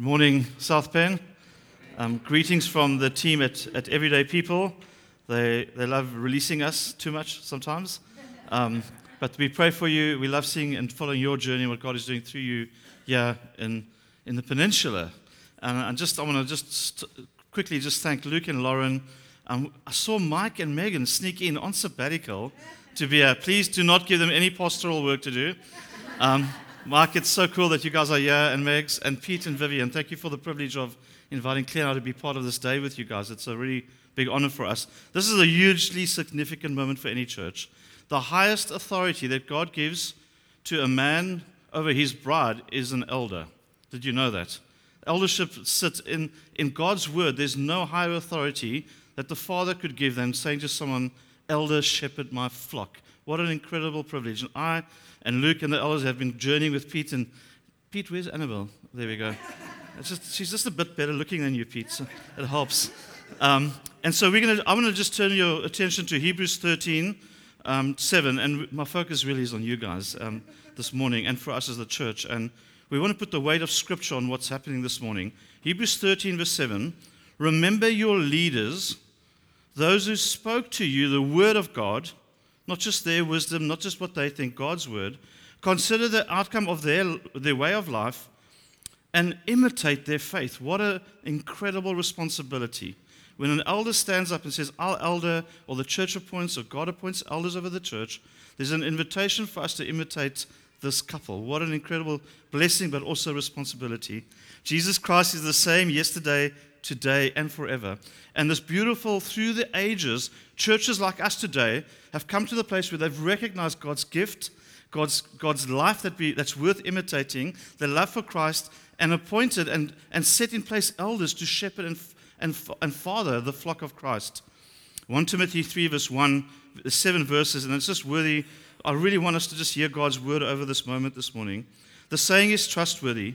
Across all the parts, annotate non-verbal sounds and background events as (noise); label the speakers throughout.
Speaker 1: Good morning, South Penn. Um, greetings from the team at, at Everyday People. They, they love releasing us too much sometimes. Um, but we pray for you. We love seeing and following your journey, what God is doing through you here in, in the peninsula. And I just I want to just st- quickly just thank Luke and Lauren. Um, I saw Mike and Megan sneak in on sabbatical to be here. Please do not give them any pastoral work to do. Um, Mark, it's so cool that you guys are here, and Megs, and Pete and Vivian. Thank you for the privilege of inviting I to be part of this day with you guys. It's a really big honor for us. This is a hugely significant moment for any church. The highest authority that God gives to a man over his bride is an elder. Did you know that? Eldership sits in, in God's word. There's no higher authority that the Father could give than saying to someone, Elder, shepherd my flock. What an incredible privilege. And I and Luke and the elders have been journeying with Pete. And Pete, where's Annabelle? There we go. Just, she's just a bit better looking than you, Pete. So it helps. Um, and so we're gonna, I'm going to just turn your attention to Hebrews 13, um, 7. And my focus really is on you guys um, this morning and for us as the church. And we want to put the weight of Scripture on what's happening this morning. Hebrews 13, verse 7. Remember your leaders, those who spoke to you the word of God not just their wisdom, not just what they think, God's word. Consider the outcome of their, their way of life and imitate their faith. What an incredible responsibility. When an elder stands up and says, Our elder, or the church appoints, or God appoints elders over the church, there's an invitation for us to imitate this couple. What an incredible blessing, but also responsibility. Jesus Christ is the same yesterday, today, and forever. And this beautiful, through the ages, churches like us today have come to the place where they've recognized God's gift, God's, God's life that we, that's worth imitating, their love for Christ, and appointed and, and set in place elders to shepherd and, and, and father the flock of Christ. 1 Timothy 3, verse 1, seven verses, and it's just worthy. I really want us to just hear God's word over this moment this morning. The saying is trustworthy.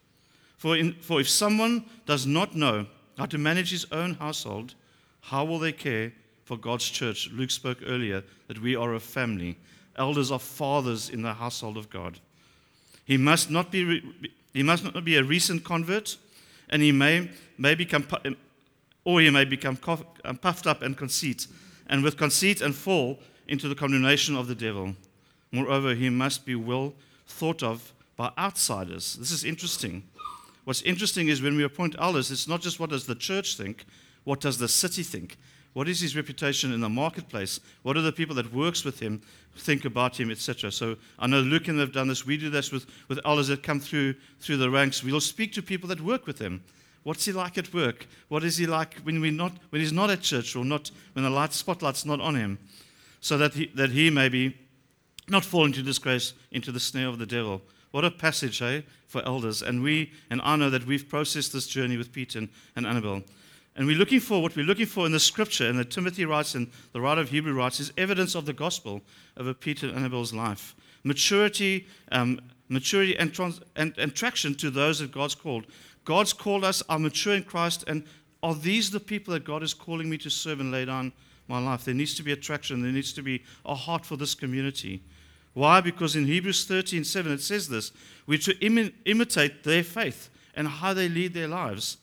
Speaker 1: For, in, for if someone does not know how to manage his own household, how will they care for God's church. Luke spoke earlier that we are a family. Elders are fathers in the household of God. He must not be, he must not be a recent convert, and he may, may become, or he may become um, puffed up and conceit, and with conceit and fall into the condemnation of the devil. Moreover, he must be well thought of by outsiders. This is interesting. What's interesting is when we appoint elders, it's not just what does the church think, what does the city think? What is his reputation in the marketplace? What do the people that works with him think about him, etc.? So I know Luke and they've done this. We do this with, with elders that come through through the ranks. We'll speak to people that work with him. What's he like at work? What is he like when, we not, when he's not at church or not when the light spotlight's not on him? So that he, that he may be not fall into disgrace, into the snare of the devil. What a passage, eh, for elders. And we, and know that we've processed this journey with Pete and, and Annabelle. And we're looking for what we're looking for in the scripture, and that Timothy writes and the writer of Hebrew writes, is evidence of the gospel of Peter and Annabelle's life. Maturity, um, maturity and, trans- and, and traction to those that God's called. God's called us, are mature in Christ, and are these the people that God is calling me to serve and lay down my life? There needs to be attraction, there needs to be a heart for this community. Why? Because in Hebrews 13 7 it says this we're to Im- imitate their faith and how they lead their lives.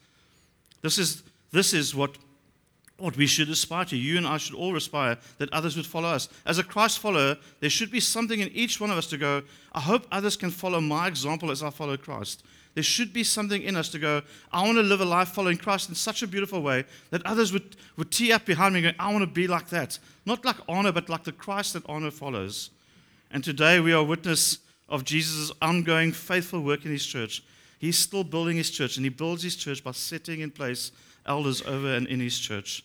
Speaker 1: This is this is what, what we should aspire to. You and I should all aspire that others would follow us. As a Christ follower, there should be something in each one of us to go, I hope others can follow my example as I follow Christ. There should be something in us to go, I want to live a life following Christ in such a beautiful way that others would, would tee up behind me and going, I want to be like that. Not like Arno, but like the Christ that Arno follows. And today we are witness of Jesus' ongoing faithful work in his church. He's still building his church, and he builds his church by setting in place elders over and in his church.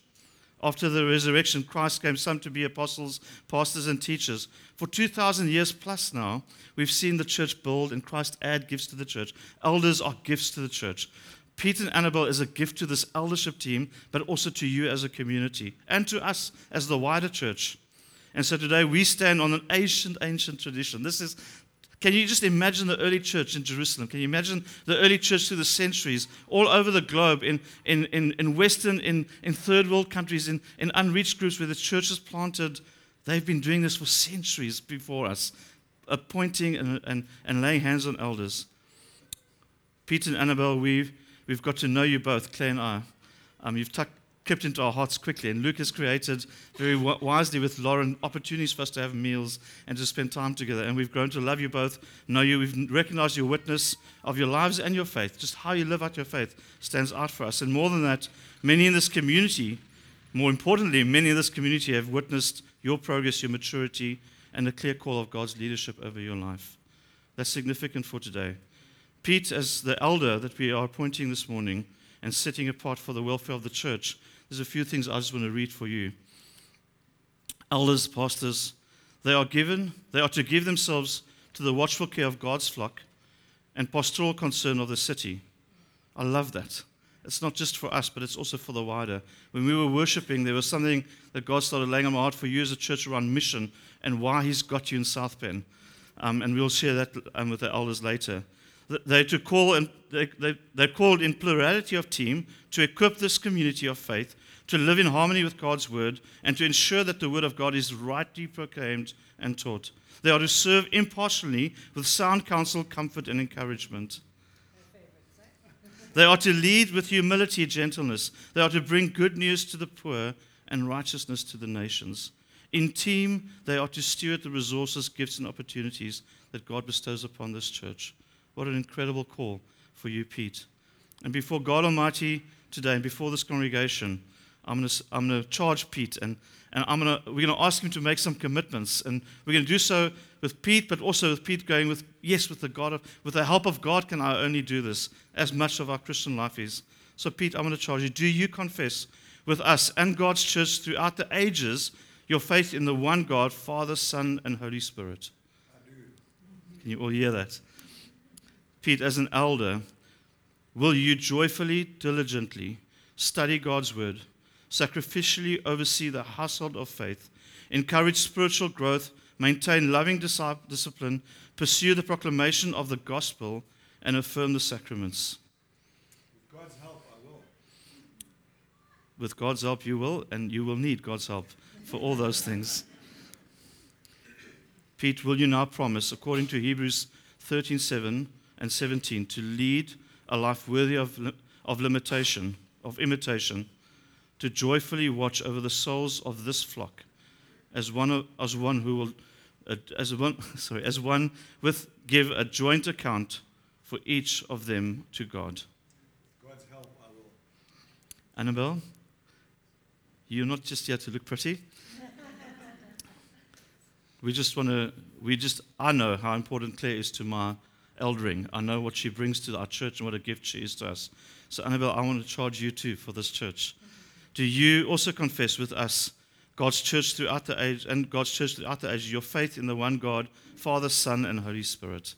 Speaker 1: After the resurrection, Christ gave some to be apostles, pastors, and teachers. For 2,000 years plus now, we've seen the church build and Christ add gifts to the church. Elders are gifts to the church. Pete and Annabelle is a gift to this eldership team, but also to you as a community and to us as the wider church. And so today we stand on an ancient, ancient tradition. This is, can you just imagine the early church in Jerusalem? Can you imagine the early church through the centuries, all over the globe, in, in, in, in Western, in, in third world countries, in, in unreached groups where the church is planted? They've been doing this for centuries before us, appointing and, and, and laying hands on elders. Peter and Annabelle, we've, we've got to know you both, Claire and I. Um, you've tucked crept into our hearts quickly. And Luke has created very wisely with Lauren opportunities for us to have meals and to spend time together. And we've grown to love you both, know you. We've recognized your witness of your lives and your faith. Just how you live out your faith stands out for us. And more than that, many in this community, more importantly, many in this community have witnessed your progress, your maturity, and the clear call of God's leadership over your life. That's significant for today. Pete, as the elder that we are appointing this morning and setting apart for the welfare of the church, there's a few things I just want to read for you. Elders, pastors, they are given, they are to give themselves to the watchful care of God's flock and pastoral concern of the city. I love that. It's not just for us, but it's also for the wider. When we were worshiping, there was something that God started laying on my heart for you as a church around mission and why He's got you in South Bend. Um, and we'll share that um, with the elders later. They're to call they, they, they're called in plurality of team to equip this community of faith to live in harmony with God's word and to ensure that the word of God is rightly proclaimed and taught. They are to serve impartially with sound counsel, comfort, and encouragement. They are to lead with humility, and gentleness. They are to bring good news to the poor and righteousness to the nations. In team, they are to steward the resources, gifts, and opportunities that God bestows upon this church. What an incredible call for you, Pete. And before God Almighty today and before this congregation, I'm going to, I'm going to charge Pete and, and I'm going to, we're going to ask him to make some commitments. And we're going to do so with Pete, but also with Pete going with, yes, with the, God of, with the help of God can I only do this, as much of our Christian life is. So, Pete, I'm going to charge you. Do you confess with us and God's church throughout the ages your faith in the one God, Father, Son, and Holy Spirit? I do. Can you all hear that? Pete, as an elder, will you joyfully, diligently study God's word, sacrificially oversee the household of faith, encourage spiritual growth, maintain loving discipline, pursue the proclamation of the gospel, and affirm the sacraments?
Speaker 2: With God's help, I will.
Speaker 1: With God's help, you will, and you will need God's help for all those things. Pete, will you now promise, according to Hebrews 13:7, and 17 to lead a life worthy of, of limitation, of imitation, to joyfully watch over the souls of this flock as one, as one who will, uh, as one, (laughs) sorry, as one with give a joint account for each of them to God.
Speaker 2: God's help, I will.
Speaker 1: Annabelle, you're not just here to look pretty. (laughs) we just want to, we just, I know how important Claire is to my eldering. I know what she brings to our church and what a gift she is to us. So, Annabelle, I want to charge you too for this church. Do you also confess with us God's church throughout the age and God's church throughout the age, your faith in the one God, Father, Son, and Holy Spirit?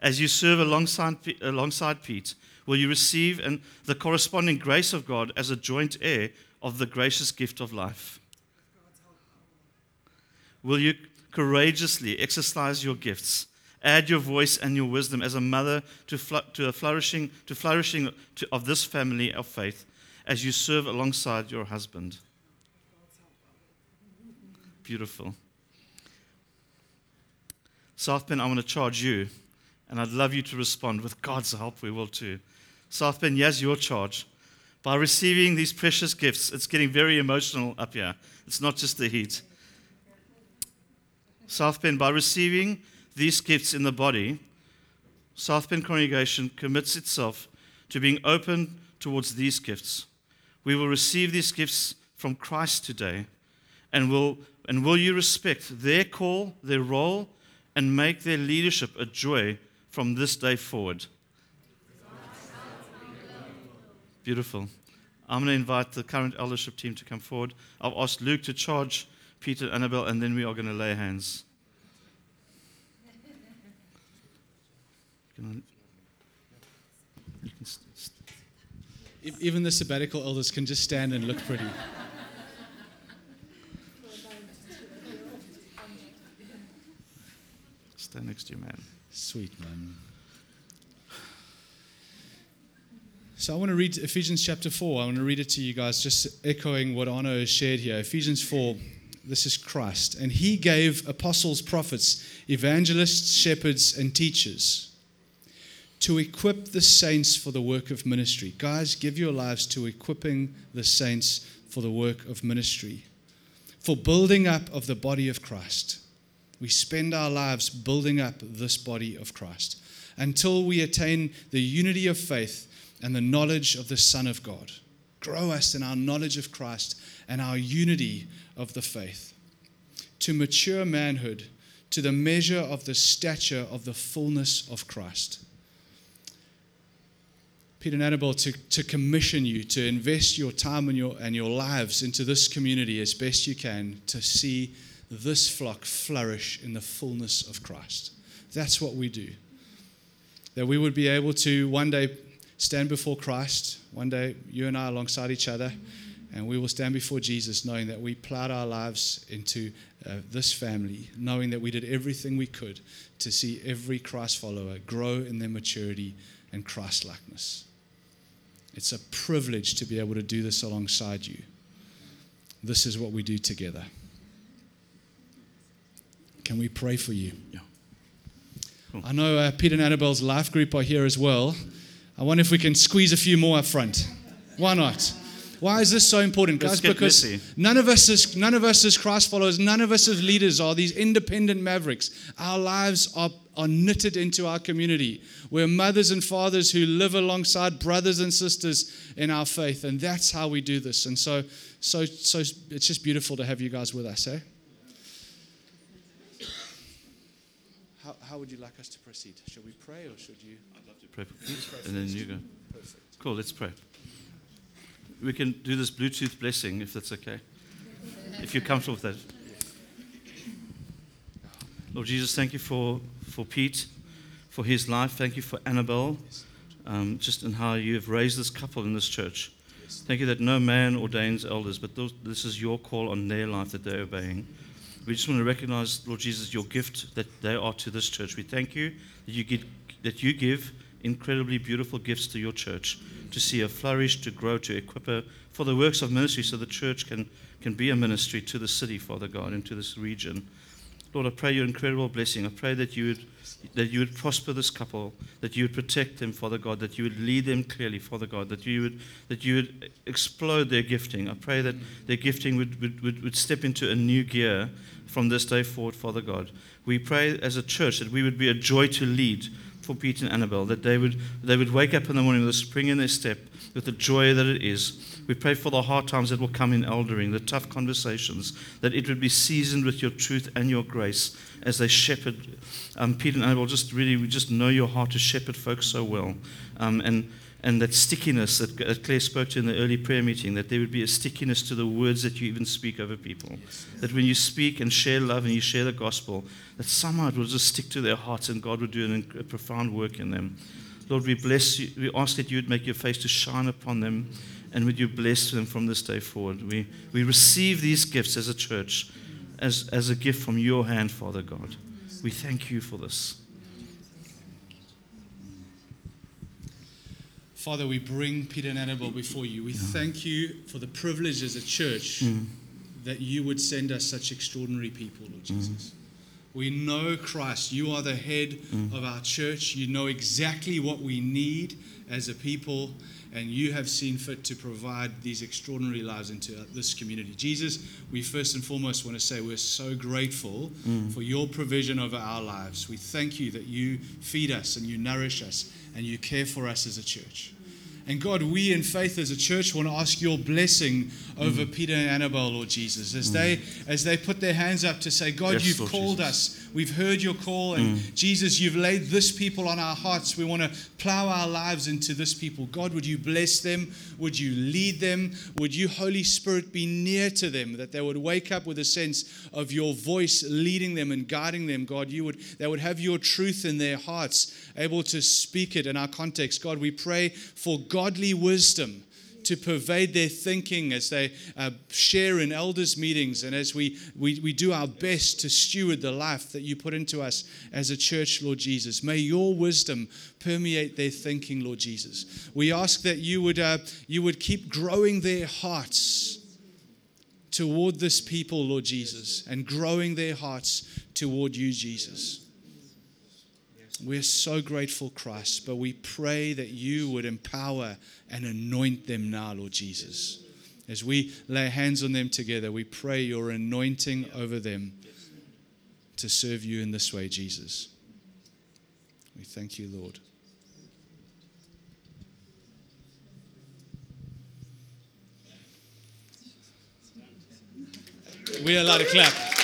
Speaker 1: As you serve alongside, alongside Pete, will you receive and the corresponding grace of God as a joint heir of the gracious gift of life? Will you courageously exercise your gifts Add your voice and your wisdom as a mother to, fl- to a flourishing, to flourishing to, of this family of faith as you serve alongside your husband. Beautiful. South Bend, I want to charge you, and I'd love you to respond. With God's help, we will too. South Bend, yes, your charge. By receiving these precious gifts, it's getting very emotional up here. It's not just the heat. South Bend, by receiving these gifts in the body, South Bend Congregation commits itself to being open towards these gifts. We will receive these gifts from Christ today, and will, and will you respect their call, their role, and make their leadership a joy from this day forward? Beautiful. I'm going to invite the current eldership team to come forward. I've asked Luke to charge Peter and Annabelle, and then we are going to lay hands. You can,
Speaker 3: E- Even the sabbatical elders can just stand and look pretty.
Speaker 1: Stand next to you, man.
Speaker 3: Sweet, man. So I want to read Ephesians chapter 4. I want to read it to you guys, just echoing what Arno has shared here. Ephesians 4, this is Christ. And he gave apostles, prophets, evangelists, shepherds, and teachers to equip the saints for the work of ministry. Guys, give your lives to equipping the saints for the work of ministry, for building up of the body of Christ. We spend our lives building up this body of Christ until we attain the unity of faith and the knowledge of the Son of God. Grow us in our knowledge of Christ and our unity of the faith. To mature manhood, to the measure of the stature of the fullness of Christ. Peter and to, to commission you to invest your time and your, and your lives into this community as best you can to see this flock flourish in the fullness of Christ. That's what we do. That we would be able to one day stand before Christ, one day you and I alongside each other, and we will stand before Jesus knowing that we plowed our lives into uh, this family, knowing that we did everything we could to see every Christ follower grow in their maturity and Christ likeness. It's a privilege to be able to do this alongside you. This is what we do together. Can we pray for you?
Speaker 1: Yeah. Cool.
Speaker 3: I know uh, Peter and Annabelle's life group are here as well. I wonder if we can squeeze a few more up front. Why not? Why is this so important,
Speaker 1: Let's
Speaker 3: guys? Because
Speaker 1: messy.
Speaker 3: none of us as none of us as Christ followers, none of us as leaders are these independent mavericks. Our lives are, are knitted into our community. We're mothers and fathers who live alongside brothers and sisters in our faith, and that's how we do this. And so, so, so it's just beautiful to have you guys with us, eh? How, how would you like us to proceed? Should we pray or should you?
Speaker 1: I'd love to pray for Pete, and then you go. Cool, let's pray. We can do this Bluetooth blessing if that's okay. If you're comfortable with that. Lord Jesus, thank you for, for Pete, for his life. Thank you for Annabelle, um, just in how you have raised this couple in this church. Thank you that no man ordains elders, but this is your call on their life that they're obeying. We just want to recognize, Lord Jesus, your gift that they are to this church. We thank you that you, get, that you give incredibly beautiful gifts to your church to see her flourish, to grow, to equip her for the works of ministry so the church can, can be a ministry to the city, Father God, and to this region. Lord, I pray your incredible blessing. I pray that you would that you would prosper this couple, that you would protect them, Father God, that you would lead them clearly, Father God, that you would that you would explode their gifting. I pray that their gifting would, would, would, would step into a new gear from this day forward, Father God. We pray as a church that we would be a joy to lead for Pete and Annabelle, that they would they would wake up in the morning with a spring in their step, with the joy that it is. We pray for the hard times that will come in eldering, the tough conversations, that it would be seasoned with your truth and your grace as they shepherd. Um, Peter and Annabelle, just really, we just know your heart to shepherd folks so well. Um, and, and that stickiness that, that Claire spoke to in the early prayer meeting, that there would be a stickiness to the words that you even speak over people. That when you speak and share love and you share the gospel, that somehow it will just stick to their hearts and God would do an, a profound work in them. Lord, we bless you. We ask that you would make your face to shine upon them and would you bless them from this day forward. We, we receive these gifts as a church, as, as a gift from your hand, Father God. We thank you for this.
Speaker 3: Father, we bring Peter and Annabelle before you. We thank you for the privilege as a church mm. that you would send us such extraordinary people, Lord mm. Jesus. We know Christ. You are the head mm. of our church. You know exactly what we need as a people, and you have seen fit to provide these extraordinary lives into this community. Jesus, we first and foremost want to say we're so grateful for your provision over our lives. We thank you that you feed us and you nourish us and you care for us as a church. And God, we in faith as a church want to ask your blessing over mm. Peter and Annabelle, Lord Jesus, as mm. they as they put their hands up to say, God,
Speaker 1: Yes,
Speaker 3: you've
Speaker 1: Lord
Speaker 3: called
Speaker 1: Jesus.
Speaker 3: us. We've heard your call, and mm. Jesus, you've laid this people on our hearts. We want to plow our lives into this people. God, would you bless them? Would you lead them? Would you, Holy Spirit, be near to them that they would wake up with a sense of your voice leading them and guiding them? God, you would they would have your truth in their hearts, able to speak it in our context. God, we pray for godly wisdom to pervade their thinking as they uh, share in elders' meetings and as we, we, we do our best to steward the life that you put into us as a church, Lord Jesus. May your wisdom permeate their thinking, Lord Jesus. We ask that you would, uh, you would keep growing their hearts toward this people, Lord Jesus, and growing their hearts toward you, Jesus. We're so grateful, Christ, but we pray that you would empower and anoint them now, Lord Jesus. As we lay hands on them together, we pray your anointing over them to serve you in this way, Jesus. We thank you, Lord. We are allowed to clap.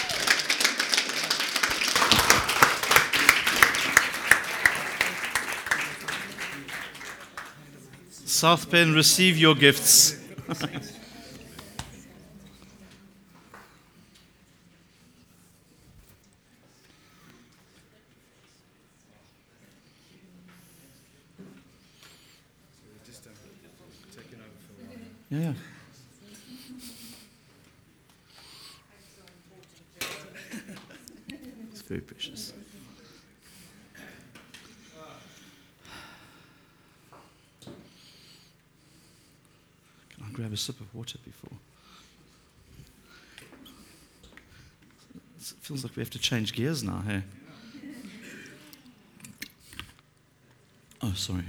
Speaker 1: South Pen, receive your gifts. Yeah, yeah. It's very precious. Can I grab a sip of water before? It feels like we have to change gears now, hey? Oh, sorry.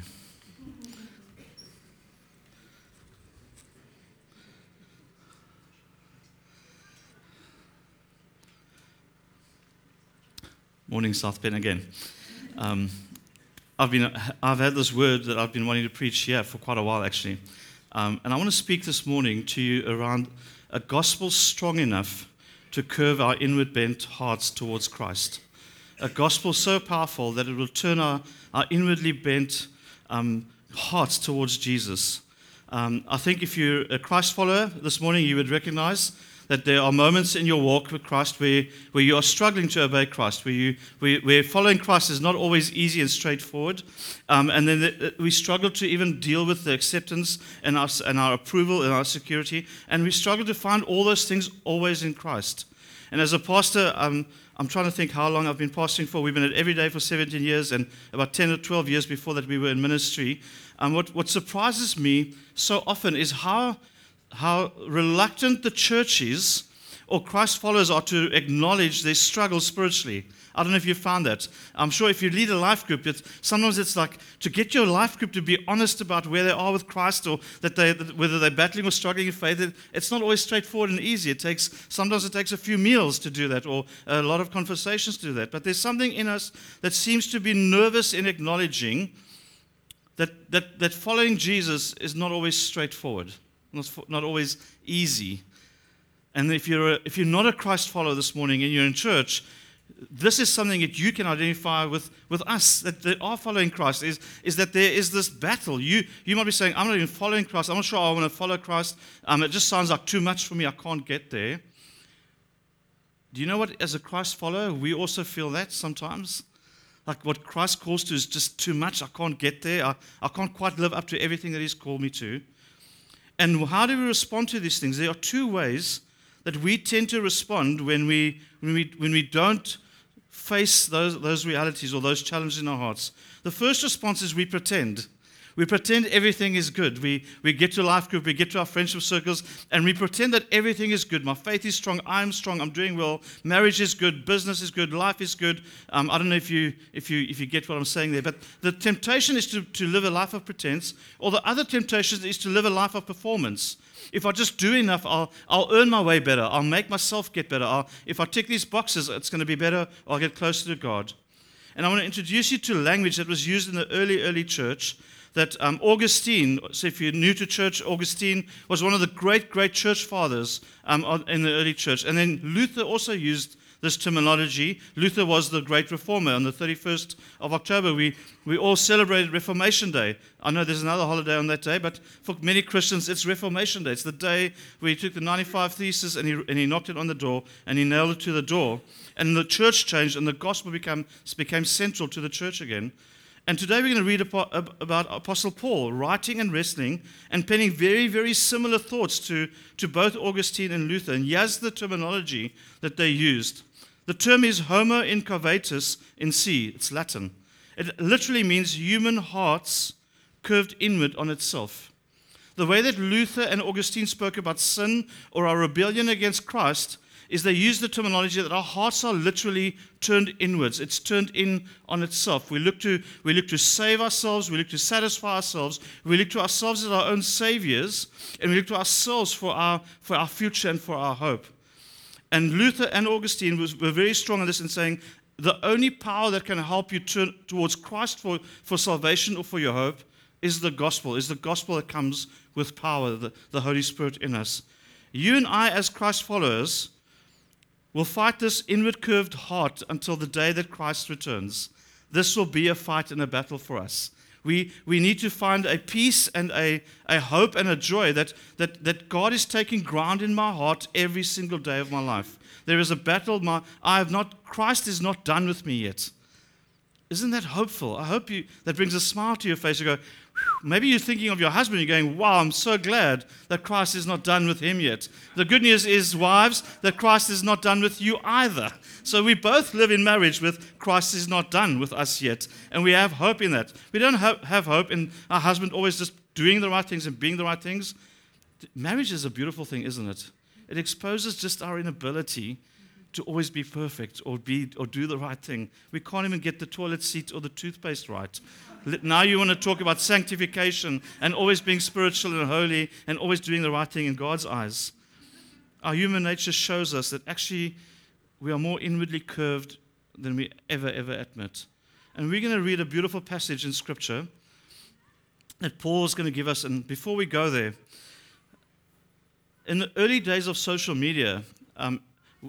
Speaker 1: Morning, South Bend again. Um, I've, been, I've had this word that I've been wanting to preach here for quite a while, actually. Um, and I want to speak this morning to you around a gospel strong enough to curve our inward bent hearts towards Christ. A gospel so powerful that it will turn our, our inwardly bent um, hearts towards Jesus. Um, I think if you're a Christ follower this morning, you would recognize that there are moments in your walk with Christ where, where you are struggling to obey Christ, where, you, where, where following Christ is not always easy and straightforward. Um, and then the, we struggle to even deal with the acceptance and our, and our approval and our security. And we struggle to find all those things always in Christ. And as a pastor, um, I'm trying to think how long I've been pastoring for. We've been at Everyday for 17 years, and about 10 or 12 years before that, we were in ministry. And what, what surprises me so often is how how reluctant the church is or Christ followers are to acknowledge their struggle spiritually. I don't know if you found that. I'm sure if you lead a life group, it's, sometimes it's like to get your life group to be honest about where they are with Christ or that they, whether they're battling or struggling in faith. It's not always straightforward and easy. It takes sometimes it takes a few meals to do that or a lot of conversations to do that. But there's something in us that seems to be nervous in acknowledging that, that, that following Jesus is not always straightforward not, not always easy. And if you're, a, if you're not a Christ follower this morning and you're in church, this is something that you can identify with, with us that, that are following Christ is, is that there is this battle. You, you might be saying, I'm not even following Christ. I'm not sure I want to follow Christ. Um, it just sounds like too much for me. I can't get there. Do you know what, as a Christ follower, we also feel that sometimes? Like what Christ calls to is just too much. I can't get there. I, I can't quite live up to everything that He's called me to. And how do we respond to these things? There are two ways that we tend to respond when we, when we, when we don't face those, those realities or those challenges in our hearts. The first response is we pretend. We pretend everything is good. We, we get to life group, we get to our friendship circles, and we pretend that everything is good. My faith is strong, I'm strong, I'm doing well, marriage is good, business is good, life is good. Um, I don't know if you, if, you, if you get what I'm saying there, but the temptation is to, to live a life of pretense, or the other temptation is to live a life of performance. If I just do enough, I'll, I'll earn my way better. I'll make myself get better. I'll, if I tick these boxes, it's going to be better. I'll get closer to God. And I want to introduce you to language that was used in the early, early church that um, Augustine, so if you're new to church, Augustine was one of the great, great church fathers um, in the early church. And then Luther also used this terminology. Luther was the great reformer. On the 31st of October, we, we all celebrated Reformation Day. I know there's another holiday on that day, but for many Christians, it's Reformation Day. It's the day where he took the 95 Theses and he, and he knocked it on the door and he nailed it to the door. And the church changed and the gospel became, became central to the church again. And today we're going to read about Apostle Paul writing and wrestling and penning very, very similar thoughts to, to both Augustine and Luther. And here's the terminology that they used. The term is homo incurvatus in se, it's Latin. It literally means human hearts curved inward on itself. The way that Luther and Augustine spoke about sin or our rebellion against Christ is they use the terminology that our hearts are literally turned inwards. It's turned in on itself. We look to, we look to save ourselves, we look to satisfy ourselves, we look to ourselves as our own saviors, and we look to ourselves for our, for our future and for our hope. And Luther and Augustine was, were very strong on this in saying the only power that can help you turn towards Christ for, for salvation or for your hope is the gospel, is the gospel that comes with power, the, the Holy Spirit in us. You and I, as Christ followers, will fight this inward curved heart until the day that Christ returns. This will be a fight and a battle for us. We, we need to find a peace and a, a hope and a joy that, that, that God is taking ground in my heart every single day of my life. There is a battle. My, I have not, Christ is not done with me yet. Isn't that hopeful? I hope you, that brings a smile to your face. You go, Maybe you're thinking of your husband, you're going, Wow, I'm so glad that Christ is not done with him yet. The good news is, wives, that Christ is not done with you either. So we both live in marriage with Christ is not done with us yet. And we have hope in that. We don't have hope in our husband always just doing the right things and being the right things. Marriage is a beautiful thing, isn't it? It exposes just our inability to always be perfect or, be, or do the right thing. We can't even get the toilet seat or the toothpaste right. Now you want to talk about sanctification and always being spiritual and holy and always doing the right thing in God's eyes. Our human nature shows us that actually we are more inwardly curved than we ever, ever admit. And we're going to read a beautiful passage in Scripture that Paul is going to give us. And before we go there, in the early days of social media, um,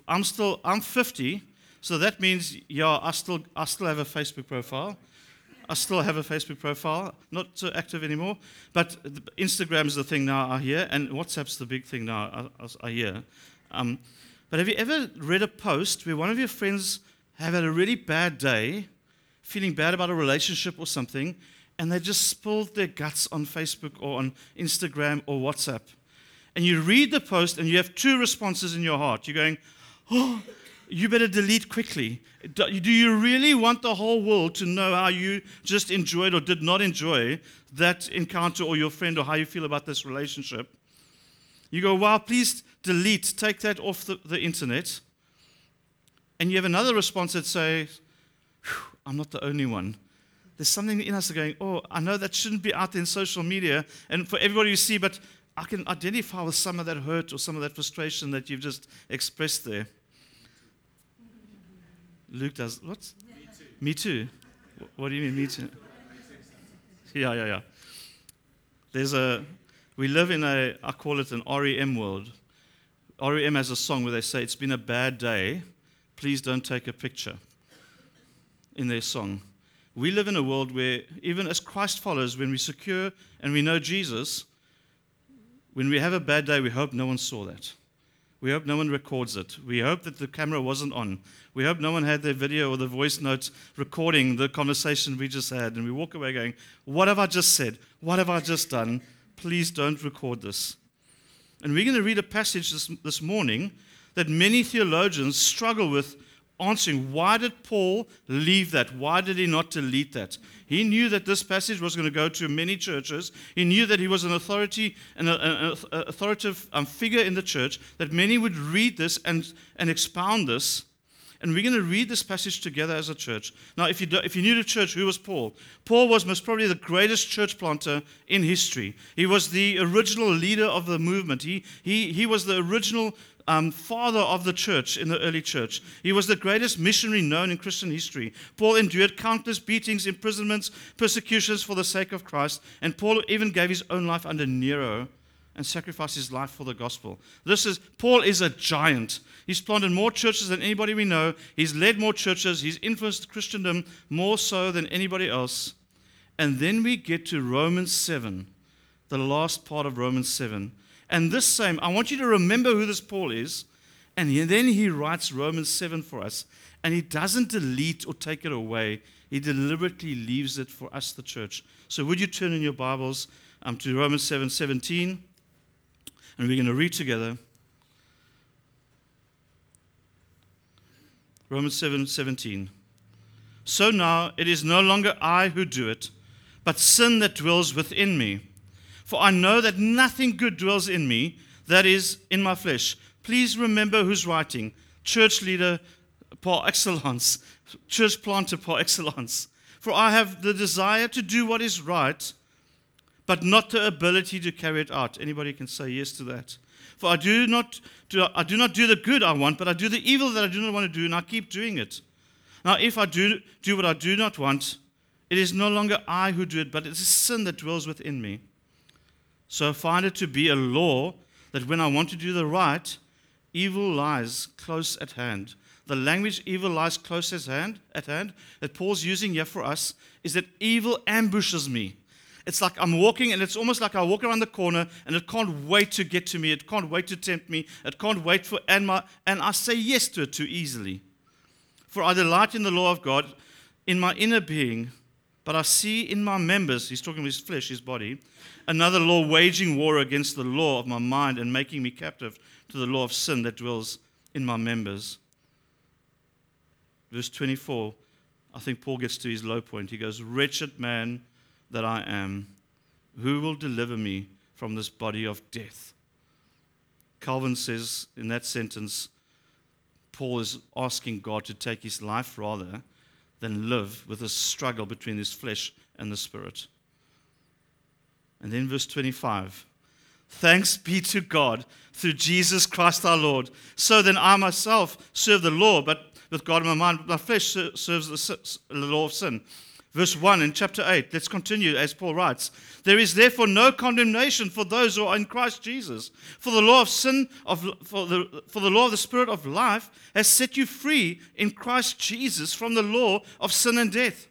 Speaker 1: I'm still I'm 50, so that means yeah, I still I still have a Facebook profile. I still have a Facebook profile, not so active anymore, but Instagram is the thing now I hear, and WhatsApp's the big thing now I, I hear. Um, but have you ever read a post where one of your friends have had a really bad day, feeling bad about a relationship or something, and they just spilled their guts on Facebook or on Instagram or WhatsApp? And you read the post and you have two responses in your heart. You're going, oh, (gasps) you better delete quickly. Do you really want the whole world to know how you just enjoyed or did not enjoy that encounter or your friend or how you feel about this relationship? You go, wow, please delete, take that off the, the internet. And you have another response that says, I'm not the only one. There's something in us going, oh, I know that shouldn't be out there in social media and for everybody to see, but I can identify with some of that hurt or some of that frustration that you've just expressed there. Luke does what? Me too. Me too. What do you mean, me too? Yeah, yeah, yeah. There's a, we live in a, I call it an REM world. REM has a song where they say, It's been a bad day, please don't take a picture in their song. We live in a world where, even as Christ followers, when we secure and we know Jesus, when we have a bad day, we hope no one saw that. We hope no one records it. We hope that the camera wasn't on. We hope no one had their video or the voice notes recording the conversation we just had. And we walk away going, What have I just said? What have I just done? Please don't record this. And we're going to read a passage this, this morning that many theologians struggle with answering why did Paul leave that? Why did he not delete that? He knew that this passage was going to go to many churches. He knew that he was an authority, an, an authoritative um, figure in the church, that many would read this and, and expound this. And we're going to read this passage together as a church. Now, if, you do, if you're new to church, who was Paul? Paul was most probably the greatest church planter in history. He was the original leader of the movement. He, he, he was the original um, father of the church in the early church. He was the greatest missionary known in Christian history. Paul endured countless beatings, imprisonments, persecutions for the sake of Christ, and Paul even gave his own life under Nero and sacrificed his life for the gospel. This is Paul is a giant. He's planted more churches than anybody we know. He's led more churches. He's influenced Christendom more so than anybody else. And then we get to Romans 7, the last part of Romans 7. And this same, I want you to remember who this Paul is. And then he writes Romans 7 for us. And he doesn't delete or take it away, he deliberately leaves it for us, the church. So, would you turn in your Bibles um, to Romans 7 17? And we're going to read together. Romans 7 17. So now it is no longer I who do it, but sin that dwells within me. For I know that nothing good dwells in me, that is, in my flesh. Please remember who's writing church leader par excellence, church planter par excellence. For I have the desire to do what is right, but not the ability to carry it out. Anybody can say yes to that. For I do not do, I do not do the good I want, but I do the evil that I do not want to do, and I keep doing it. Now, if I do do what I do not want, it is no longer I who do it, but it is sin that dwells within me. So I find it to be a law that when I want to do the right, evil lies close at hand. The language evil lies close at hand, at hand that Paul's using here for us is that evil ambushes me. It's like I'm walking, and it's almost like I walk around the corner, and it can't wait to get to me. It can't wait to tempt me. It can't wait for, and, my, and I say yes to it too easily. For I delight in the law of God in my inner being, but I see in my members, he's talking about his flesh, his body, another law waging war against the law of my mind and making me captive to the law of sin that dwells in my members. Verse 24, I think Paul gets to his low point. He goes, Wretched man that I am, who will deliver me from this body of death? Calvin says in that sentence, Paul is asking God to take his life rather than live with a struggle between his flesh and the spirit. And then verse 25 Thanks be to God through Jesus Christ our Lord. So then I myself serve the law, but with God in my mind, my flesh serves the law of sin. Verse 1 in chapter 8, let's continue as Paul writes. There is therefore no condemnation for those who are in Christ Jesus. For the law of sin, of, for, the, for the law of the Spirit of life has set you free in Christ Jesus from the law of sin and death.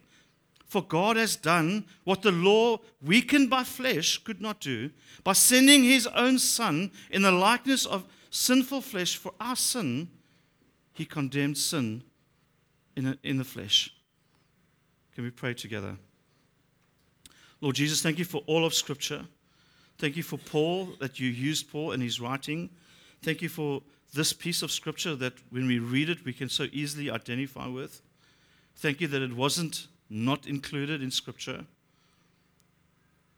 Speaker 1: For God has done what the law, weakened by flesh, could not do, by sending his own Son in the likeness of sinful flesh for our sin, he condemned sin in, in the flesh. Can we pray together? Lord Jesus, thank you for all of Scripture. Thank you for Paul, that you used Paul in his writing. Thank you for this piece of Scripture that when we read it, we can so easily identify with. Thank you that it wasn't not included in Scripture.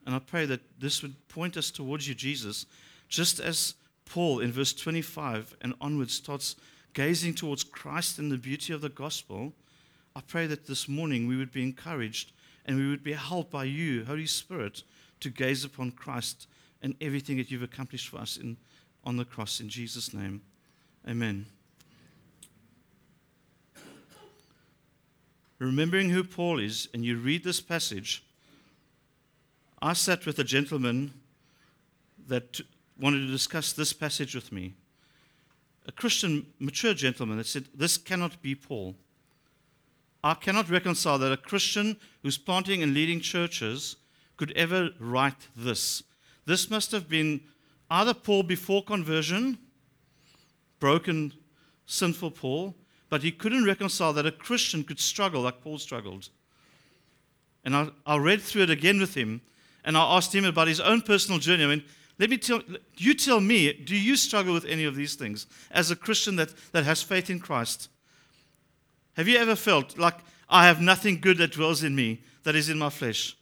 Speaker 1: And I pray that this would point us towards you, Jesus, just as Paul in verse 25 and onwards starts gazing towards Christ and the beauty of the gospel. I pray that this morning we would be encouraged and we would be helped by you, Holy Spirit, to gaze upon Christ and everything that you've accomplished for us in, on the cross. In Jesus' name, amen. Remembering who Paul is, and you read this passage, I sat with a gentleman that wanted to discuss this passage with me. A Christian, mature gentleman that said, This cannot be Paul. I cannot reconcile that a Christian who's planting and leading churches could ever write this. This must have been either Paul before conversion, broken, sinful Paul, but he couldn't reconcile that a Christian could struggle like Paul struggled. And I, I read through it again with him, and I asked him about his own personal journey. I mean, let me tell you tell me, do you struggle with any of these things as a Christian that, that has faith in Christ? Have you ever felt like I have nothing good that dwells in me that is in my flesh?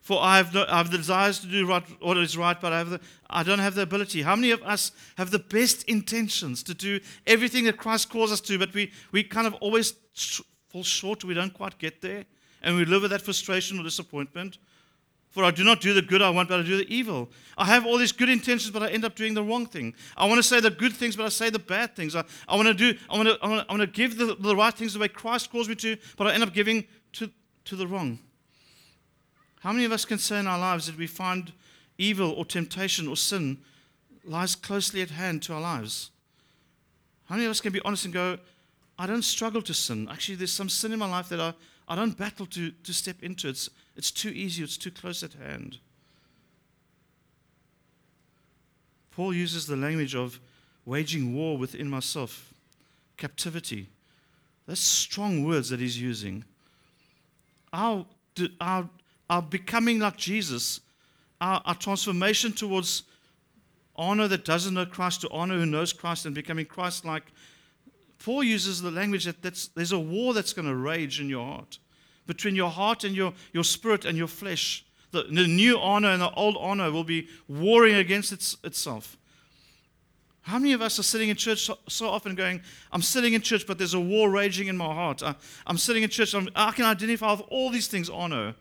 Speaker 1: For I have, no, I have the desires to do right, what is right, but I, have the, I don't have the ability. How many of us have the best intentions to do everything that Christ calls us to, but we, we kind of always fall short, we don't quite get there, and we live with that frustration or disappointment? For I do not do the good I want, but I do the evil. I have all these good intentions, but I end up doing the wrong thing. I want to say the good things, but I say the bad things. I, I want to do, I want to, I want to, I want to give the, the right things the way Christ calls me to, but I end up giving to, to the wrong. How many of us can say in our lives that we find evil or temptation or sin lies closely at hand to our lives? How many of us can be honest and go, I don't struggle to sin. Actually, there's some sin in my life that I, I don't battle to, to step into. It's, it's too easy, it's too close at hand. Paul uses the language of waging war within myself, captivity. That's strong words that he's using. Our, our, our becoming like Jesus, our, our transformation towards honor that doesn't know Christ to honor who knows Christ and becoming Christ like. Paul uses the language that there's a war that's going to rage in your heart, between your heart and your, your spirit and your flesh. The, the new honor and the old honor will be warring against its, itself. How many of us are sitting in church so, so, often going, I'm sitting in church, but there's a war raging in my heart. I, am sitting in church, I'm, I can identify with all these things honor.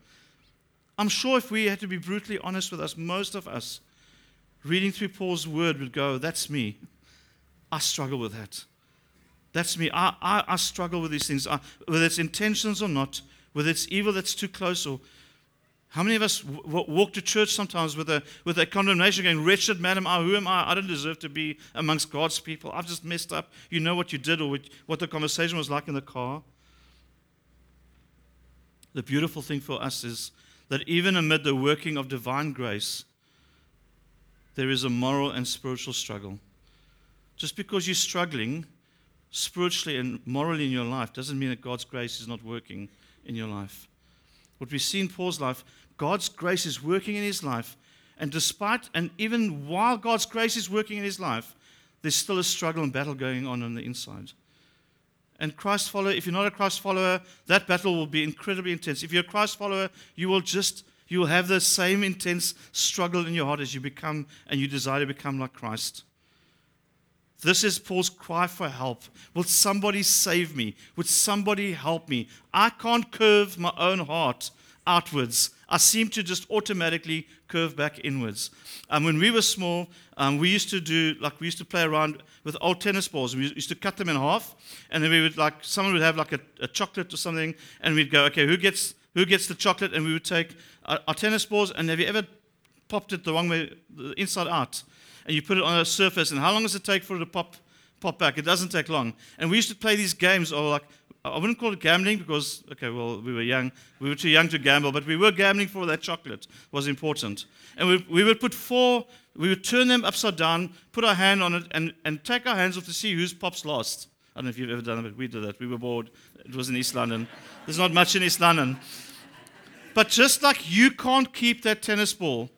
Speaker 1: I'm sure if we had to be brutally honest with us, most of us, reading through Paul's word, would go, That's me. I struggle with that. That's me. I, I, I struggle with these things, I, whether it's intentions or not, whether it's evil that's too close or how many of us w- walk to church sometimes with a, with a condemnation going, Wretched man am I, who am I? I don't deserve to be amongst God's people. I've just messed up. You know what you did or what the conversation was like in the car. The beautiful thing for us is that even amid the working of divine grace, there is a moral and spiritual struggle. Just because you're struggling spiritually and morally in your life doesn't mean that God's grace is not working in your life. What we see in Paul's life, God's grace is working in his life. And despite, and even while God's grace is working in his life, there's still a struggle and battle going on on the inside. And Christ follower, if you're not a Christ follower, that battle will be incredibly intense. If you're a Christ follower, you will just you will have the same intense struggle in your heart as you become and you desire to become like Christ. This is Paul's cry for help. Will somebody save me? Would somebody help me? I can't curve my own heart outwards. I seem to just automatically curve back inwards. Um, when we were small, um, we used to do like we used to play around with old tennis balls. We used to cut them in half, and then we would like someone would have like a, a chocolate or something, and we'd go, okay, who gets who gets the chocolate? And we would take our, our tennis balls, and have you ever popped it the wrong way, the inside out, and you put it on a surface, and how long does it take for it to pop pop back? It doesn't take long. And we used to play these games, or like I wouldn't call it gambling because, okay, well, we were young. We were too young to gamble, but we were gambling for that chocolate was important. And we, we would put four, we would turn them upside down, put our hand on it, and, and take our hands off to see whose pops last. I don't know if you've ever done it, but we did that. We were bored. It was in East London. There's not much in East London. But just like you can't keep that tennis ball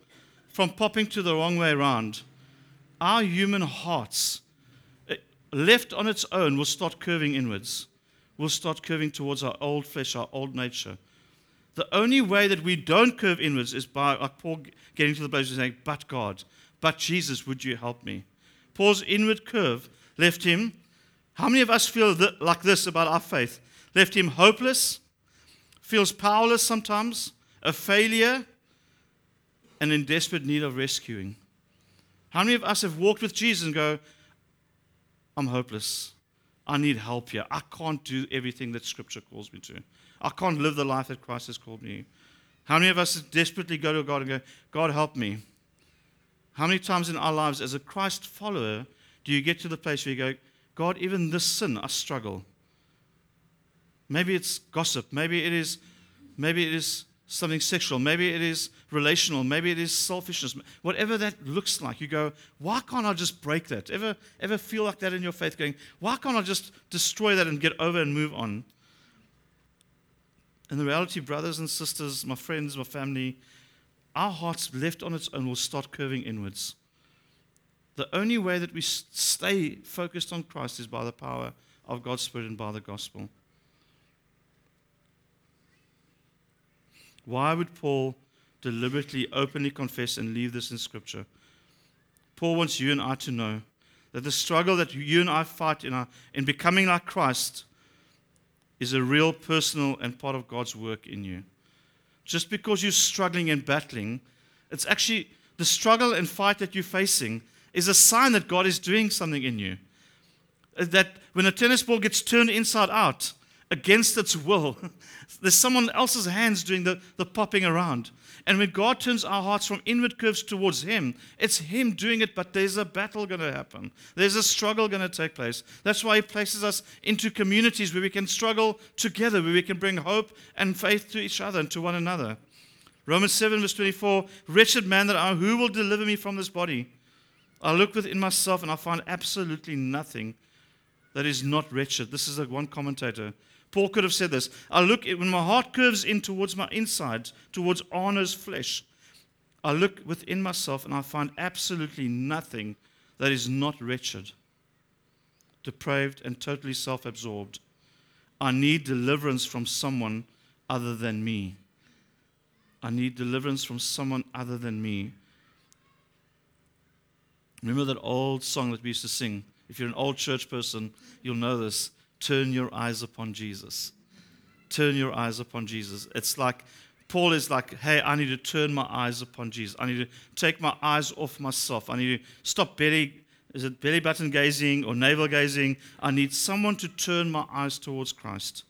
Speaker 1: from popping to the wrong way around, our human hearts, eh, left on its own, will start curving inwards we'll start curving towards our old flesh, our old nature. The only way that we don't curve inwards is by, like Paul getting to the place of saying, But God, but Jesus, would you help me? Paul's inward curve left him. How many of us feel like this about our faith? Left him hopeless, feels powerless sometimes, a failure, and in desperate need of rescuing. How many of us have walked with Jesus and go, I'm hopeless. I need help here. I can't do everything that Scripture calls me to. I can't live the life that Christ has called me. How many of us desperately go to God and go, God, help me? How many times in our lives as a Christ follower do you get to the place where you go, God, even this sin, I struggle? Maybe it's gossip. Maybe it is, maybe it is something sexual, maybe it is relational, maybe it is selfishness, whatever that looks like, you go, why can't I just break that? Ever, ever feel like that in your faith, going, why can't I just destroy that and get over and move on? And the reality, brothers and sisters, my friends, my family, our hearts left on its own will start curving inwards. The only way that we stay focused on Christ is by the power of God's Spirit and by the gospel. Why would Paul deliberately, openly confess and leave this in Scripture? Paul wants you and I to know that the struggle that you and I fight in, our, in becoming like Christ is a real personal and part of God's work in you. Just because you're struggling and battling, it's actually the struggle and fight that you're facing is a sign that God is doing something in you. That when a tennis ball gets turned inside out, against its will. (laughs) There's someone else's hands doing the, the popping around. And when God turns our hearts from inward curves towards Him, it's Him doing it, but there's a battle going to happen. There's a struggle going to take place. That's why He places us into communities where we can struggle together, where we can bring hope and faith to each other and to one another. Romans 7, verse 24 Wretched man that I am, who will deliver me from this body I look within myself and I find absolutely nothing that is not wretched. This is one commentator. Paul could have said this. I look when my heart curves in towards my inside, towards Arno's flesh. I look within myself and I find absolutely nothing that is not wretched, depraved, and totally self absorbed. I need deliverance from someone other than me. I need deliverance from someone other than me. Remember that old song that we used to sing? If you're an old church person, you'll know this. Turn your eyes upon Jesus. Turn your eyes upon Jesus. It's like Paul is like, hey, I need to turn my eyes upon Jesus. I need to take my eyes off myself. I need to stop belly, is it belly button gazing or navel gazing? I need someone to turn my eyes towards Christ.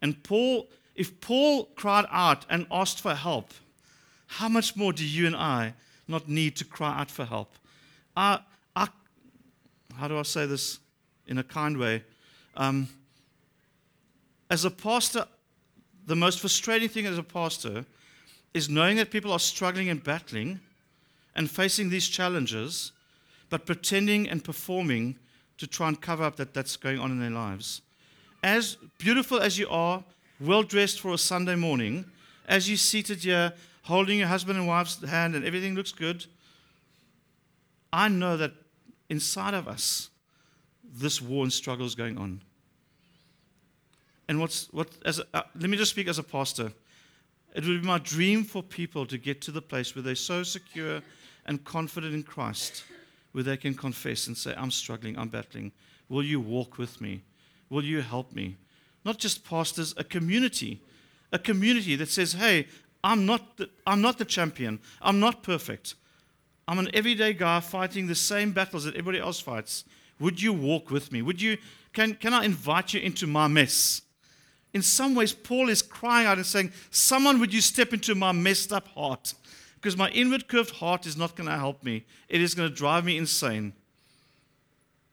Speaker 1: And Paul, if Paul cried out and asked for help, how much more do you and I not need to cry out for help? I, I, how do I say this in a kind way? Um, as a pastor, the most frustrating thing as a pastor is knowing that people are struggling and battling and facing these challenges, but pretending and performing to try and cover up that that's going on in their lives. As beautiful as you are, well dressed for a Sunday morning, as you're seated here holding your husband and wife's hand and everything looks good, I know that inside of us, this war and struggle is going on. And what's what? As a, uh, let me just speak as a pastor. It would be my dream for people to get to the place where they're so secure and confident in Christ, where they can confess and say, "I'm struggling. I'm battling. Will you walk with me? Will you help me?" Not just pastors, a community, a community that says, "Hey, I'm not the, I'm not the champion. I'm not perfect." I'm an everyday guy fighting the same battles that everybody else fights. Would you walk with me? Would you can, can I invite you into my mess? In some ways, Paul is crying out and saying, Someone, would you step into my messed up heart? Because my inward curved heart is not going to help me. It is going to drive me insane.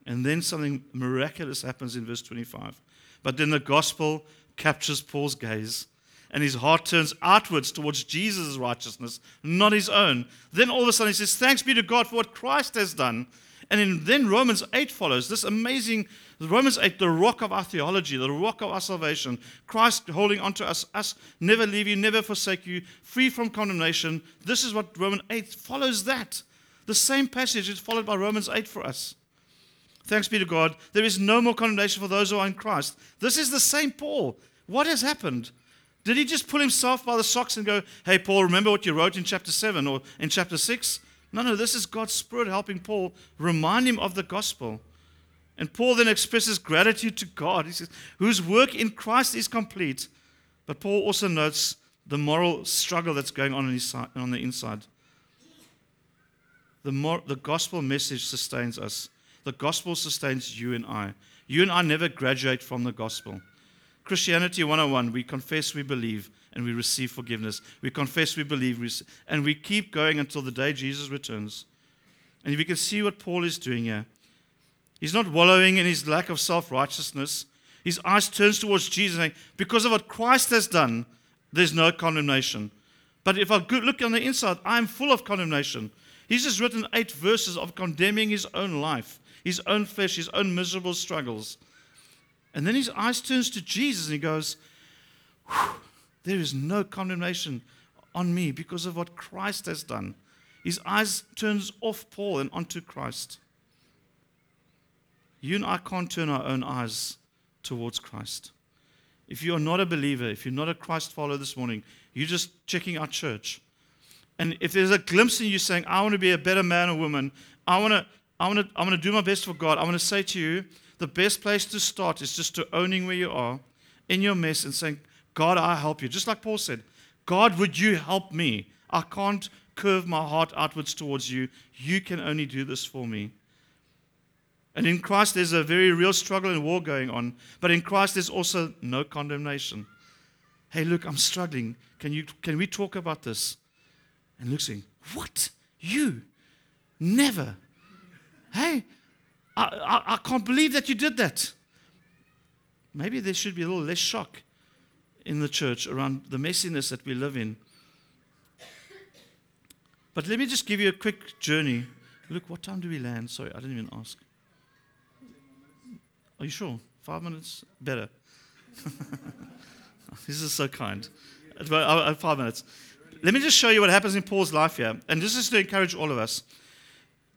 Speaker 1: And then something miraculous happens in verse 25. But then the gospel captures Paul's gaze and his heart turns outwards towards Jesus' righteousness, not his own. Then all of a sudden he says, Thanks be to God for what Christ has done. And then Romans 8 follows this amazing Romans 8, the rock of our theology, the rock of our salvation. Christ holding on to us, us never leave you, never forsake you, free from condemnation. This is what Romans 8 follows that. The same passage is followed by Romans 8 for us. Thanks be to God. There is no more condemnation for those who are in Christ. This is the same Paul. What has happened? Did he just pull himself by the socks and go, Hey, Paul, remember what you wrote in chapter 7 or in chapter 6? No, no, this is God's Spirit helping Paul remind him of the gospel. And Paul then expresses gratitude to God. He says, Whose work in Christ is complete. But Paul also notes the moral struggle that's going on, on the inside. The, more, the gospel message sustains us. The gospel sustains you and I. You and I never graduate from the gospel. Christianity 101, we confess we believe and we receive forgiveness. We confess we believe and we keep going until the day Jesus returns. And if you can see what Paul is doing here, he's not wallowing in his lack of self righteousness. His eyes turns towards Jesus, saying, Because of what Christ has done, there's no condemnation. But if I look on the inside, I'm full of condemnation. He's just written eight verses of condemning his own life, his own flesh, his own miserable struggles. And then his eyes turns to Jesus and he goes, There is no condemnation on me because of what Christ has done. His eyes turns off Paul and onto Christ. You and I can't turn our own eyes towards Christ. If you are not a believer, if you're not a Christ follower this morning, you're just checking our church. And if there's a glimpse in you saying, I want to be a better man or woman, I want to, I want to, I want to do my best for God, I want to say to you, the best place to start is just to owning where you are in your mess and saying, God, I help you. Just like Paul said, God, would you help me? I can't curve my heart outwards towards you. You can only do this for me. And in Christ, there's a very real struggle and war going on. But in Christ, there's also no condemnation. Hey, look, I'm struggling. Can, you, can we talk about this? And Luke's saying, What? You? Never. Hey, I, I, I can't believe that you did that. Maybe there should be a little less shock in the church around the messiness that we live in. But let me just give you a quick journey Look, what time do we land? Sorry, I didn't even ask. Are you sure? Five minutes? Better. (laughs) this is so kind. Uh, five minutes. Let me just show you what happens in Paul's life here. And this is to encourage all of us.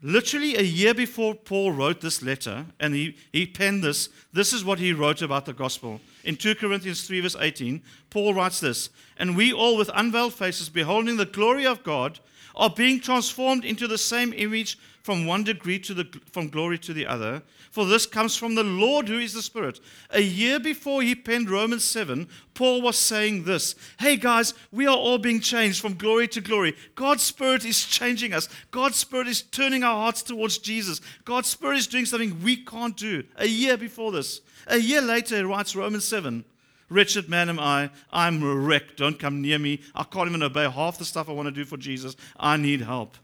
Speaker 1: Literally a year before Paul wrote this letter, and he, he penned this, this is what he wrote about the gospel. In 2 Corinthians 3, verse 18, Paul writes this And we all, with unveiled faces, beholding the glory of God, are being transformed into the same image from one degree to the, from glory to the other. For this comes from the Lord who is the Spirit. A year before he penned Romans 7, Paul was saying this Hey guys, we are all being changed from glory to glory. God's Spirit is changing us. God's Spirit is turning our hearts towards Jesus. God's Spirit is doing something we can't do. A year before this. A year later, he writes Romans 7. Wretched man am I. I'm a wreck. Don't come near me. I can't even obey half the stuff I want to do for Jesus. I need help.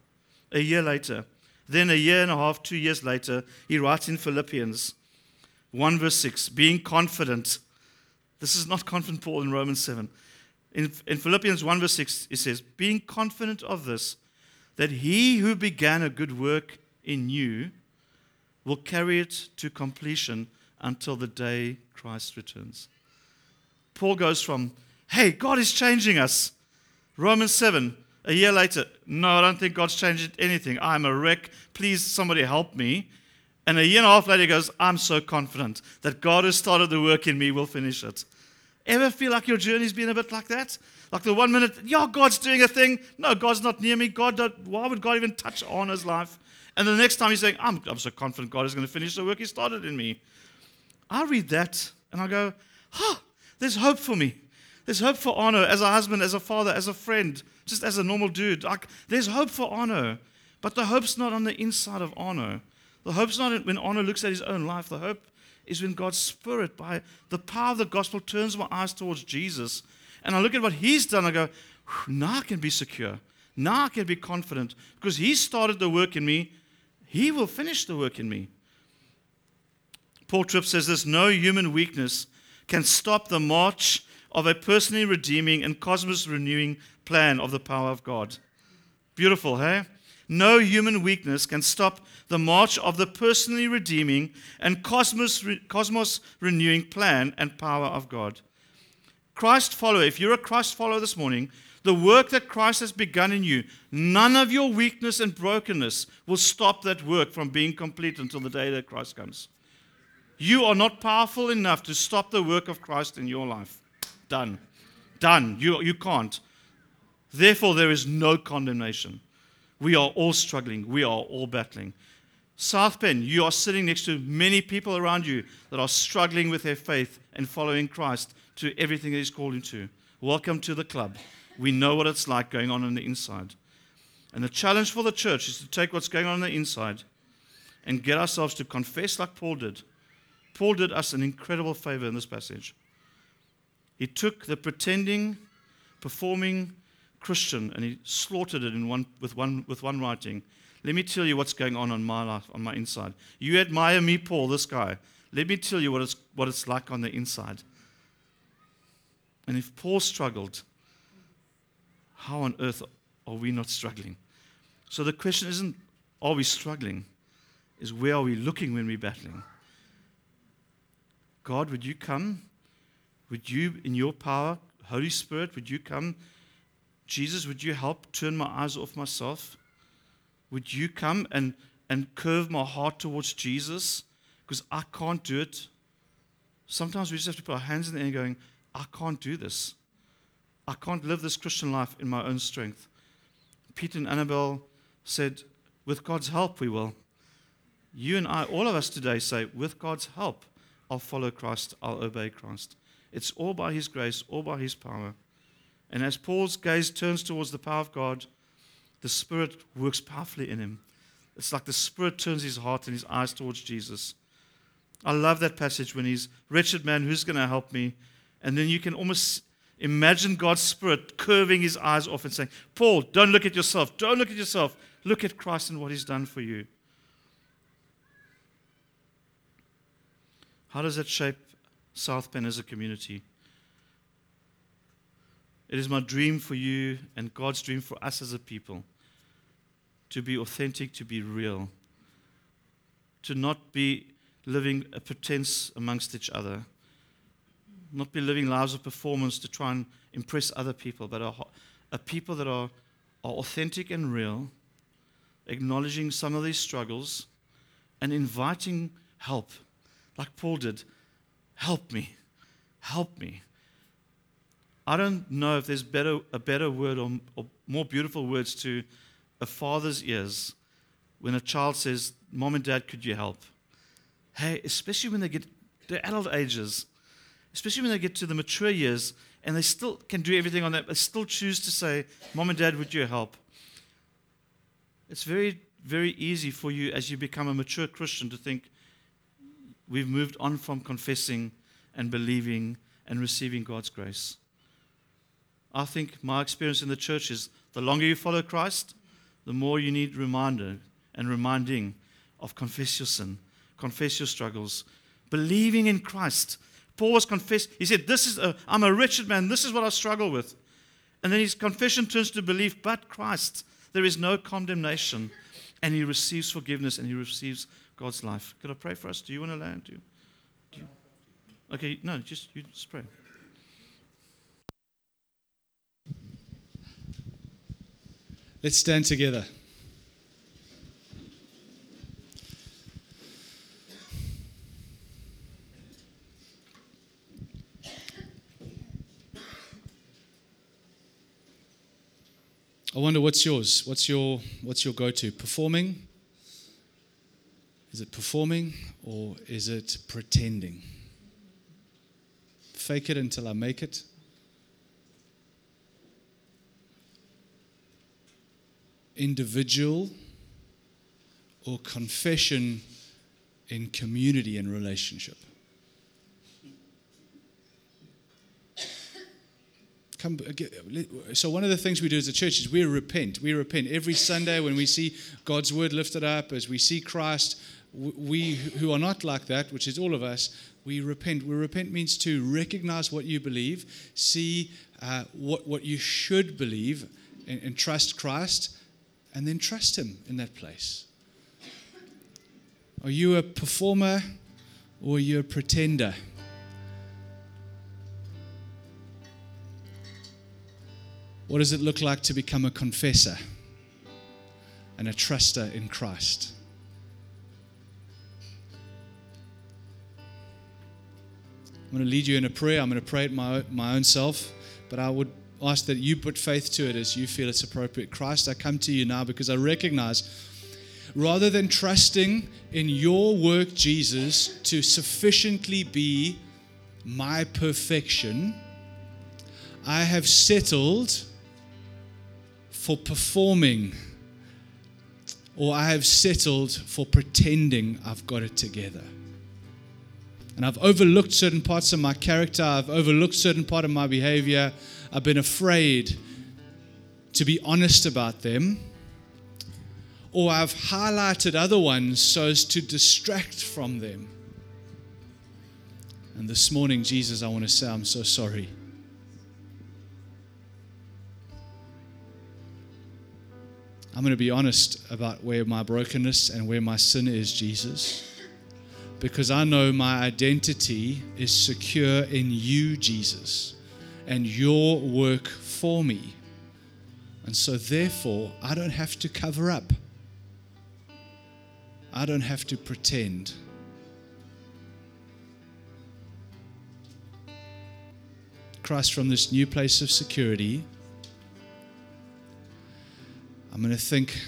Speaker 1: A year later, then, a year and a half, two years later, he writes in Philippians 1 verse 6 being confident. This is not confident Paul in Romans 7. In, in Philippians 1 verse 6, he says, Being confident of this, that he who began a good work in you will carry it to completion until the day Christ returns. Paul goes from, Hey, God is changing us. Romans 7, a year later, no, I don't think God's changed anything. I'm a wreck. Please, somebody help me. And a year and a half later, he goes, I'm so confident that God has started the work in me, will finish it. Ever feel like your journey's been a bit like that? Like the one minute, yeah, God's doing a thing. No, God's not near me. God, why would God even touch on his life? And the next time he's saying, I'm, I'm so confident God is going to finish the work he started in me. I read that and I go, huh, there's hope for me. There's hope for Arno as a husband, as a father, as a friend, just as a normal dude. Like, there's hope for Arno. But the hope's not on the inside of Arno. The hope's not when Arno looks at his own life. The hope is when God's Spirit, by the power of the gospel, turns my eyes towards Jesus. And I look at what he's done. I go, now I can be secure. Now I can be confident because he started the work in me. He will finish the work in me. Paul Tripp says this no human weakness can stop the march of a personally redeeming and cosmos renewing plan of the power of God. Beautiful, hey? No human weakness can stop the march of the personally redeeming and cosmos, cosmos renewing plan and power of God. Christ follower, if you're a Christ follower this morning, the work that Christ has begun in you, none of your weakness and brokenness will stop that work from being complete until the day that Christ comes. You are not powerful enough to stop the work of Christ in your life. Done. Done. You, you can't. Therefore, there is no condemnation. We are all struggling. We are all battling. South Bend, you are sitting next to many people around you that are struggling with their faith and following Christ to everything that He's called you to. Welcome to the club. We know what it's like going on on the inside. And the challenge for the church is to take what's going on on the inside and get ourselves to confess like Paul did. Paul did us an incredible favor in this passage. He took the pretending, performing Christian and he slaughtered it in one, with, one, with one writing. Let me tell you what's going on on my life, on my inside. You admire me, Paul, this guy. Let me tell you what it's, what it's like on the inside. And if Paul struggled, how on earth are we not struggling? So the question isn't, are we struggling? Is where are we looking when we're battling? God, would you come would you, in your power, Holy Spirit, would you come? Jesus, would you help turn my eyes off myself? Would you come and, and curve my heart towards Jesus? Because I can't do it. Sometimes we just have to put our hands in the air going, I can't do this. I can't live this Christian life in my own strength. Peter and Annabelle said, with God's help, we will. You and I, all of us today say, with God's help, I'll follow Christ, I'll obey Christ. It's all by His grace, all by His power. And as Paul's gaze turns towards the power of God, the Spirit works powerfully in him. It's like the Spirit turns his heart and his eyes towards Jesus. I love that passage when he's, wretched man, who's going to help me? And then you can almost imagine God's Spirit curving his eyes off and saying, Paul, don't look at yourself. Don't look at yourself. Look at Christ and what he's done for you. How does that shape South Bend as a community. It is my dream for you and God's dream for us as a people to be authentic, to be real, to not be living a pretense amongst each other, not be living lives of performance to try and impress other people, but a, are people that are, are authentic and real, acknowledging some of these struggles and inviting help, like Paul did. Help me. Help me. I don't know if there's better, a better word or, or more beautiful words to a father's ears when a child says, Mom and Dad, could you help? Hey, especially when they get to adult ages, especially when they get to the mature years and they still can do everything on that, but still choose to say, Mom and Dad, would you help? It's very, very easy for you as you become a mature Christian to think we've moved on from confessing and believing and receiving God's grace. I think my experience in the church is the longer you follow Christ, the more you need reminder and reminding of confess your sin, confess your struggles, believing in Christ. Paul was confessed. He said, "This is a, I'm a wretched man. This is what I struggle with." And then his confession turns to belief, but Christ. There is no condemnation, and he receives forgiveness and he receives God's life. Could I pray for us? Do you want to land? Do you? Do you? Okay, no, just you just pray.
Speaker 3: Let's stand together. I wonder what's yours? What's your what's your go-to? Performing? Is it performing or is it pretending? Fake it until I make it. Individual or confession in community and relationship? Come, uh, uh, so one of the things we do as a church is we repent. We repent every Sunday when we see God's word lifted up, as we see Christ. We who are not like that, which is all of us, we repent. We repent means to recognize what you believe, see uh, what what you should believe, and, and trust Christ, and then trust Him in that place. Are you a performer or are you a pretender? What does it look like to become a confessor and a truster in Christ? I'm going to lead you in a prayer. I'm going to pray it my, my own self, but I would ask that you put faith to it as you feel it's appropriate. Christ, I come to you now because I recognize rather than trusting in your work, Jesus, to sufficiently be my perfection, I have settled for performing, or I have settled for pretending I've got it together. And I've overlooked certain parts of my character, I've overlooked certain part of my behavior. I've been afraid to be honest about them. Or I've highlighted other ones so as to distract from them. And this morning, Jesus, I want to say, I'm so sorry. I'm going to be honest about where my brokenness and where my sin is, Jesus. Because I know my identity is secure in you, Jesus, and your work for me. And so, therefore, I don't have to cover up. I don't have to pretend. Christ, from this new place of security, I'm going to think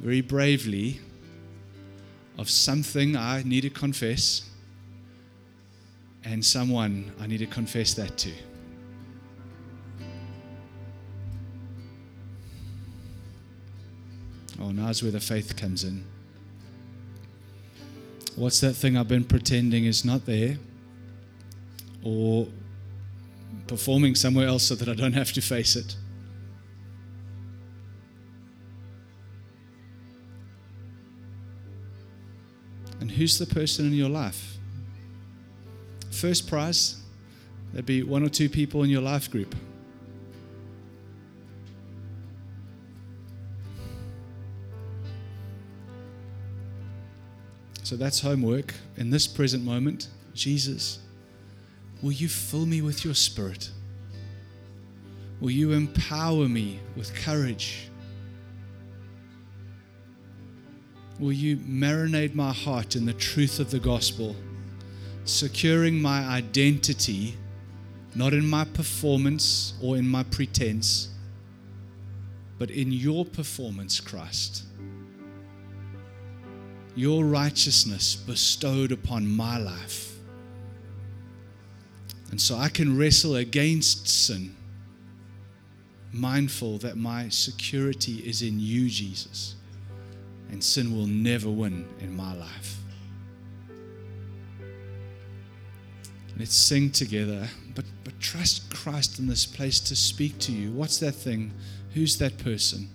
Speaker 3: very bravely of something I need to confess and someone I need to confess that to. Oh, now's where the faith comes in. What's that thing I've been pretending is not there? Or performing somewhere else so that I don't have to face it? who's the person in your life? First prize, there'd be one or two people in your life group. So that's homework. In this present moment, Jesus, will you fill me with your spirit? Will you empower me with courage? Will you marinate my heart in the truth of the gospel, securing my identity not in my performance or in my pretense, but in your performance, Christ? Your righteousness bestowed upon my life. And so I can wrestle against sin, mindful that my security is in you, Jesus and sin will never win in my life. Let's sing together, but, but trust Christ in this place to speak to you. What's that thing? Who's that person?